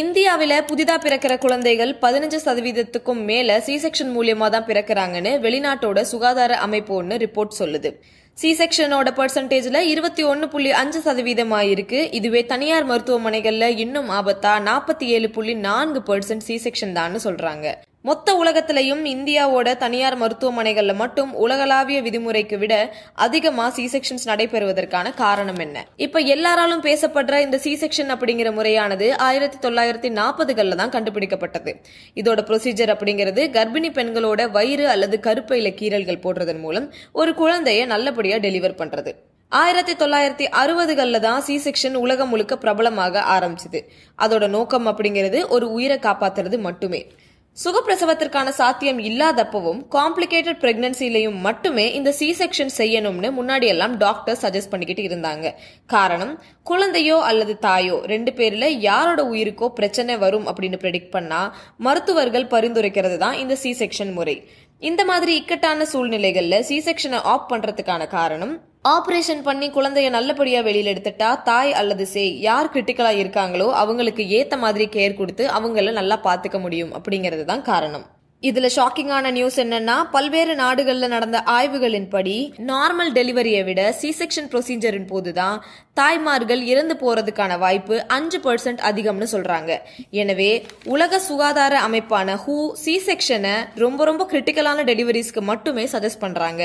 இந்தியாவில புதிதா பிறக்கிற குழந்தைகள் பதினஞ்சு சதவீதத்துக்கும் மேல சி செக்ஷன் மூலியமா தான் பிறக்கிறாங்கன்னு வெளிநாட்டோட சுகாதார அமைப்பு ஒன்று ரிப்போர்ட் சொல்லுது. சி செக்ஷனோட பர்சன்டேஜ்ல இருபத்தி ஒன்னு புள்ளி அஞ்சு சதவீதமா இருக்கு இதுவே தனியார் மருத்துவமனைகள்ல இன்னும் ஆபத்தா நாற்பத்தி ஏழு புள்ளி நான்கு பர்சன்ட் சி செக்ஷன் தான் சொல்றாங்க. மொத்த உலகத்திலையும் இந்தியாவோட தனியார் மருத்துவமனைகள்ல மட்டும் உலகளாவிய விதிமுறைக்கு விட அதிகமா சி செக்ஷன்ஸ் நடைபெறுவதற்கான காரணம் என்ன? இப்ப எல்லாராலும் பேசப்படுற இந்த சி செக்ஷன் அப்படிங்கிற முறையானது ஆயிரத்தி தொள்ளாயிரத்தி நாற்பதுகள்ல தான் கண்டுபிடிக்கப்பட்டது. இதோட ப்ரொசீஜர் அப்படிங்கிறது கர்ப்பிணி பெண்களோட வயிறு அல்லது கருப்பையில கீறல்கள் போடுறதன் மூலம் ஒரு குழந்தைய நல்லபடியா டெலிவர் பண்றது. ஆயிரத்தி தொள்ளாயிரத்தி அறுபதுகள்ல தான் சி செக்ஷன் உலகம் முழுக்க பிரபலமாக ஆரம்பிச்சது. அதோட நோக்கம் அப்படிங்கிறது ஒரு உயிரை காப்பாத்துறது மட்டுமே. சுகப்பிரசவத்திற்கான சாத்தியம் இல்லாதப்பவும் காம்ப்ளிகேட்டட் பிரெக்னன்சிலையும் மட்டுமே இந்த சி செக்ஷன் செய்யணும்னு முன்னாடி எல்லாம் டாக்டர் சஜஸ்ட் பண்ணிக்கிட்டு இருந்தாங்க. காரணம் குழந்தையோ அல்லது தாயோ ரெண்டு பேர்ல யாரோட உயிருக்கோ பிரச்சனை வரும் அப்படின்னு ப்ரெடிக்ட் பண்ணா மருத்துவர்கள் பரிந்துரைக்கிறது தான் இந்த சி செக்ஷன் முறை. இந்த மாதிரி இக்கட்டான சூழ்நிலைகள்ல சி செக்ஷனை ஆப் பண்றதுக்கான காரணம் ஆபரேஷன் பண்ணி குழந்தைய நல்லபடியா வெளியில எடுத்துட்டா தாய் அல்லது சே யார் கிரிட்டிக்கலா இருக்காங்களோ அவங்களுக்கு ஏத்த மாதிரி கேர் கொடுத்து அவங்கள நல்லா பாத்துக்க முடியும் அப்படிங்கிறது தான் காரணம். இதுல ஷாக்கிங்கான நியூஸ் என்னன்னா பல்வேறு நாடுகள்ல நடந்த ஆய்வுகளின்படி நார்மல் டெலிவரியை விட சி செக்ஷன் ப்ரொசீஜரின் போதுதான் தாய்மார்கள் இறந்து போறதுக்கான வாய்ப்பு அஞ்சு பர்சன்ட் அதிகம்னு சொல்றாங்க. எனவே உலக சுகாதார அமைப்பான ஹூ சி செக்ஷனை ரொம்ப ரொம்ப கிரிட்டிக்கலான டெலிவரிஸ்க்கு மட்டுமே சஜஸ்ட் பண்றாங்க.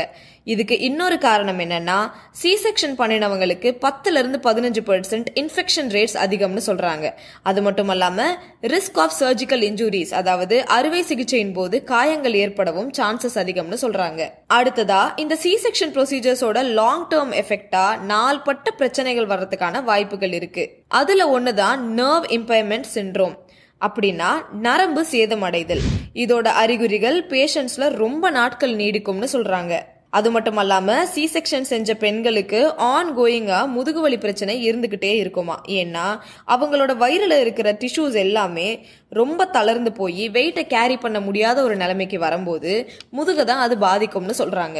இதுக்கு இன்னொரு காரணம் என்னன்னா சி செக்ஷன் பண்ணினவங்களுக்கு பத்துல இருந்து பதினஞ்சு பர்சன்ட் இன்ஃபெக்ஷன் ரேட்ஸ் அதிகம்னு சொல்றாங்க. அது மட்டும் இல்லாம ரிஸ்க் ஆஃப் சர்ஜிக்கல் இன்ஜுரிஸ் அதாவது அறுவை சிகிச்சையின் போது காயங்கள் ஏற்படவும் சான்சஸ் அதிகம்னு சொல்றாங்க. அடுத்ததா இந்த சி செக்ஷன் ப்ரொசீஜர்ஸோட லாங் டேர்ம் எஃபெக்டா நாள்பட்ட பிரச்சனைகள் வர்றதுக்கான வாய்ப்புகள் இருக்கு. அதுல ஒண்ணுதான் நர்வ் இம்பைர்மெண்ட் சின்ரோம் அப்படின்னா நரம்பு சேதமடைதல். இதோட அறிகுறிகள் பேஷண்ட்ஸ்ல ரொம்ப நாட்கள் நீடிக்கும்னு சொல்றாங்க. அது மட்டும் இல்லாமல் சி செக்ஷன் செஞ்ச பெண்களுக்கு ஆன் கோயிங்கா முதுகுவலி பிரச்சனை இருந்துக்கிட்டே இருக்குமா? ஏன்னா அவங்களோட வயிறில் இருக்கிற டிஷ்யூஸ் எல்லாமே ரொம்ப தளர்ந்து போய் வெயிட்டை கேரி பண்ண முடியாத ஒரு நிலைமைக்கு வரும்போது முதுக தான் அது பாதிக்கும்னு சொல்கிறாங்க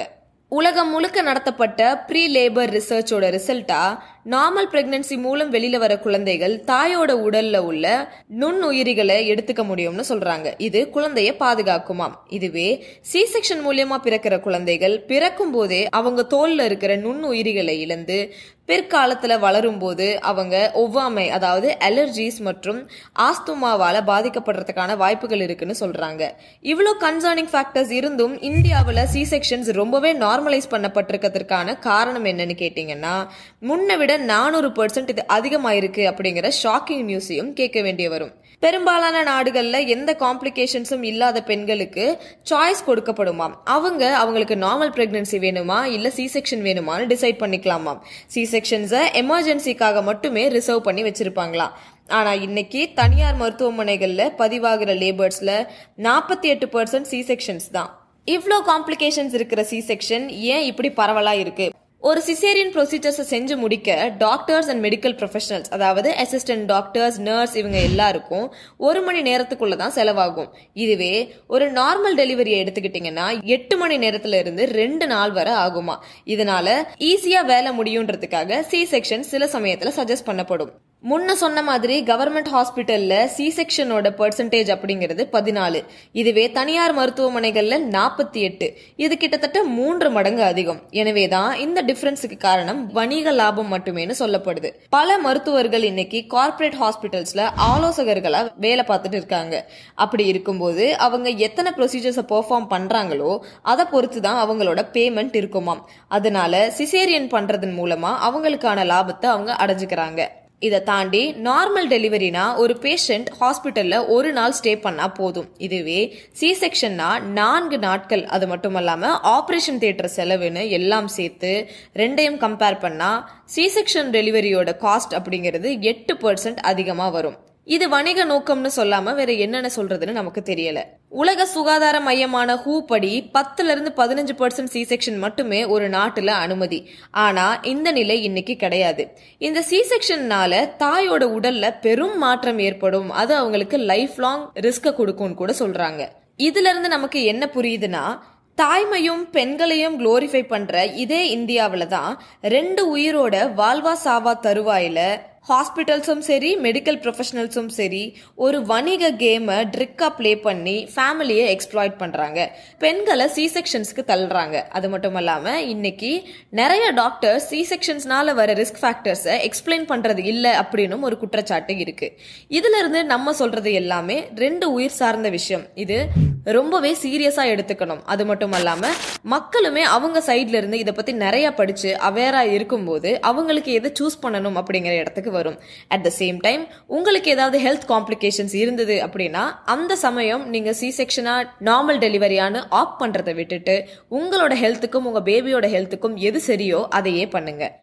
உலகம் முழுக்க நடத்தப்பட்ட ப்ரீ லேபர் ரிசர்ச்சோட ரிசல்ட்டா நார்மல் பிரெக்னன்சி மூலம் வெளியில வர குழந்தைகள் தாயோட உடல்ல உள்ள நுண்ணுயிரிகளை எடுத்துக்க முடியும்னு சொல்றாங்க. இது குழந்தைய பாதுகாக்குமாம். இதுவே சி செக்ஷன் மூலியமா பிறக்கிற குழந்தைகள் பிறக்கும் போதே அவங்க தோல்ல இருக்கிற நுண்ணுயிரிகளை இழந்து பிற்காலத்துல வளரும் போது அவங்க ஒவ்வாமை அதாவது அலர்ஜிஸ் மற்றும் ஆஸ்துமாவால பாதிக்கப்படுறதுக்கான வாய்ப்புகள் இருக்குன்னு சொல்றாங்க. இவ்வளோ கன்சர்னிங் ஃபேக்டர்ஸ் இருந்தும் இந்தியாவில் சி செக்ஷன்ஸ் ரொம்பவே நார்மலைஸ் பண்ணப்பட்டிருக்கிறதுக்கான காரணம் என்னன்னு கேட்டீங்கன்னா முன்னை விட நானூறு பர்சன்ட் இது அதிகமாயிருக்கு அப்படிங்கிற ஷாக்கிங் நியூஸையும் கேட்க வேண்டிய வரும். பெரும்பாலான நாடுகள்ல எந்த காம்ப்ளிகேஷன்ஸும் இல்லாத பெண்களுக்கு சாய்ஸ் கொடுக்கப்படுமாம். அவங்க அவங்களுக்கு நார்மல் பிரெக்னன்சி வேணுமா? இல்ல சி செக்ஷன் வேணுமான்னு டிசைட் பண்ணிக்கலாமாம். சி செக்ஷன்ஸை எமர்ஜென்சிக்காக மட்டுமே ரிசர்வ் பண்ணி வச்சிருப்பாங்களாம். ஆனா இன்னைக்கு தனியார் மருத்துவமனைகள்ல பதிவாகிற லேபர்ஸ்ல நாற்பத்தி எட்டு பர்சன்ட் சி செக்ஷன்ஸ் தான். இவ்வளோ காம்ப்ளிகேஷன்ஸ் இருக்கிற சி செக்ஷன் ஏன் இப்படி பரவலா இருக்கு? ஒரு சிசேரியன் ப்ரொசீஜர்ஸை செஞ்சு முடிக்க டாக்டர்ஸ் அண்ட் மெடிக்கல் ப்ரொஃபஷனல்ஸ் அதாவது அசிஸ்டன்ட் டாக்டர்ஸ் நர்ஸ் இவங்க எல்லாருக்கும் ஒரு மணி நேரத்துக்குள்ள தான் செலவாகும். இதுவே ஒரு நார்மல் டெலிவரியை எடுத்துக்கிட்டிங்கன்னா எட்டு மணி நேரத்துல இருந்து ரெண்டு நாள் வரை ஆகுமா. இதனால ஈஸியா வேலை முடியுன்றதுக்காக சி செக்ஷன் சில சமயத்துல சஜஸ்ட் பண்ணப்படும். முன்ன சொன்ன மாதிரி கவர்மெண்ட் ஹாஸ்பிட்டல்ல சி செக்ஷனோட பர்சன்டேஜ் அப்படிங்கிறது பதினாலு. இதுவே தனியார் மருத்துவமனைகள்ல நாற்பத்தி எட்டு. இது கிட்டத்தட்ட மூன்று மடங்கு அதிகம். எனவேதான் இந்த டிஃபரன்ஸுக்கு காரணம் வணிக லாபம் மட்டுமேனு சொல்லப்படுது. பல மருத்துவர்கள் இன்னைக்கு கார்ப்பரேட் ஹாஸ்பிட்டல்ஸ்ல ஆலோசகர்களா வேலை பார்த்துட்டு இருக்காங்க. அப்படி இருக்கும்போது அவங்க எத்தனை ப்ரொசீஜர்ஸை பெர்ஃபார்ம் பண்றாங்களோ அதை பொறுத்து தான் அவங்களோட பேமெண்ட் இருக்குமாம். அதனால சிசேரியன் பண்றதன் மூலமா அவங்களுக்கான லாபத்தை அவங்க அடைஞ்சுக்கிறாங்க. இதை தாண்டி நார்மல் டெலிவரினா ஒரு பேஷண்ட் ஹாஸ்பிட்டல்ல ஒரு நாள் ஸ்டே பண்ணா போதும். இதுவே சி செக்ஷன்னா நான்கு நாட்கள். அது மட்டும் இல்லாமல் ஆபரேஷன் தியேட்டர் செலவுன்னு எல்லாம் சேர்த்து ரெண்டையும் கம்பேர் பண்ணா சி செக்ஷன் டெலிவரியோட காஸ்ட் அப்படிங்கிறது எட்டு பர்சன்ட் அதிகமா வரும். இது வணிக நோக்கம்னு சொல்லாம வேற என்னென்ன சொல்றதுன்னு நமக்கு தெரியல. உலக சுகாதார மையமான ஹூ படி பத்துல இருந்து பதினஞ்சு பர்சன்ட் சி செக்ஷன் மட்டுமே ஒரு நாட்டுல அனுமதி. ஆனா இந்த நிலை இன்னைக்கு கிடையாது. இந்த சி செக்ஷன்னால தாயோட உடல்ல பெரும் மாற்றம் ஏற்படும். அது அவங்களுக்கு லைஃப் லாங் ரிஸ்க கொடுக்கும்னு கூட சொல்றாங்க. இதுல இருந்து நமக்கு என்ன புரியுதுன்னா தாய்மையும் பெண்களையும் குளோரிஃபை பண்ற இதே இந்தியாவில தான் ரெண்டு உயிரோட வாழ்வா சாவா தருவாயில ஹாஸ்பிட்டல்ஸும் சரி மெடிக்கல் ப்ரொஃபஷனல்ஸும் சரி ஒரு வணிக கேமை ட்ரிக்காக ப்ளே பண்ணி ஃபேமிலியை எக்ஸ்ப்ளாய்ட் பண்ணுறாங்க பெண்களை சி செக்ஷன்ஸ்க்கு தள்ளுறாங்க. அது மட்டும் இல்லாமல் இன்னைக்கு நிறைய டாக்டர்ஸ் சி செக்ஷன்ஸ்னால வர ரிஸ்க் ஃபேக்டர்ஸை எக்ஸ்பிளைன் பண்ணுறது இல்லை அப்படின்னு ஒரு குற்றச்சாட்டு இருக்குது இதிலிருந்து நம்ம சொல்கிறது எல்லாமே ரெண்டு உயிர் சார்ந்த விஷயம். இது ரொம்பவே சீரியஸாக எடுத்துக்கணும். அது மட்டும் இல்லாமல் மக்களுமே அவங்க சைட்ல இருந்து இதை பத்தி நிறைய படிச்சு அவேராக இருக்கும்போது அவங்களுக்கு எதை சூஸ் பண்ணணும் அப்படிங்கிற இடத்துக்கு வரும். அட் த சேம் டைம் உங்களுக்கு ஏதாவது ஹெல்த் காம்ப்ளிகேஷன்ஸ் இருந்தது அப்படின்னா அந்த சமயம் நீங்க சி செக்ஷனா நார்மல் டெலிவரியான்னு ஆப் பண்றதை விட்டுட்டு உங்களோட ஹெல்த்துக்கும் உங்க பேபியோட ஹெல்த்துக்கும் எது சரியோ அதையே பண்ணுங்க.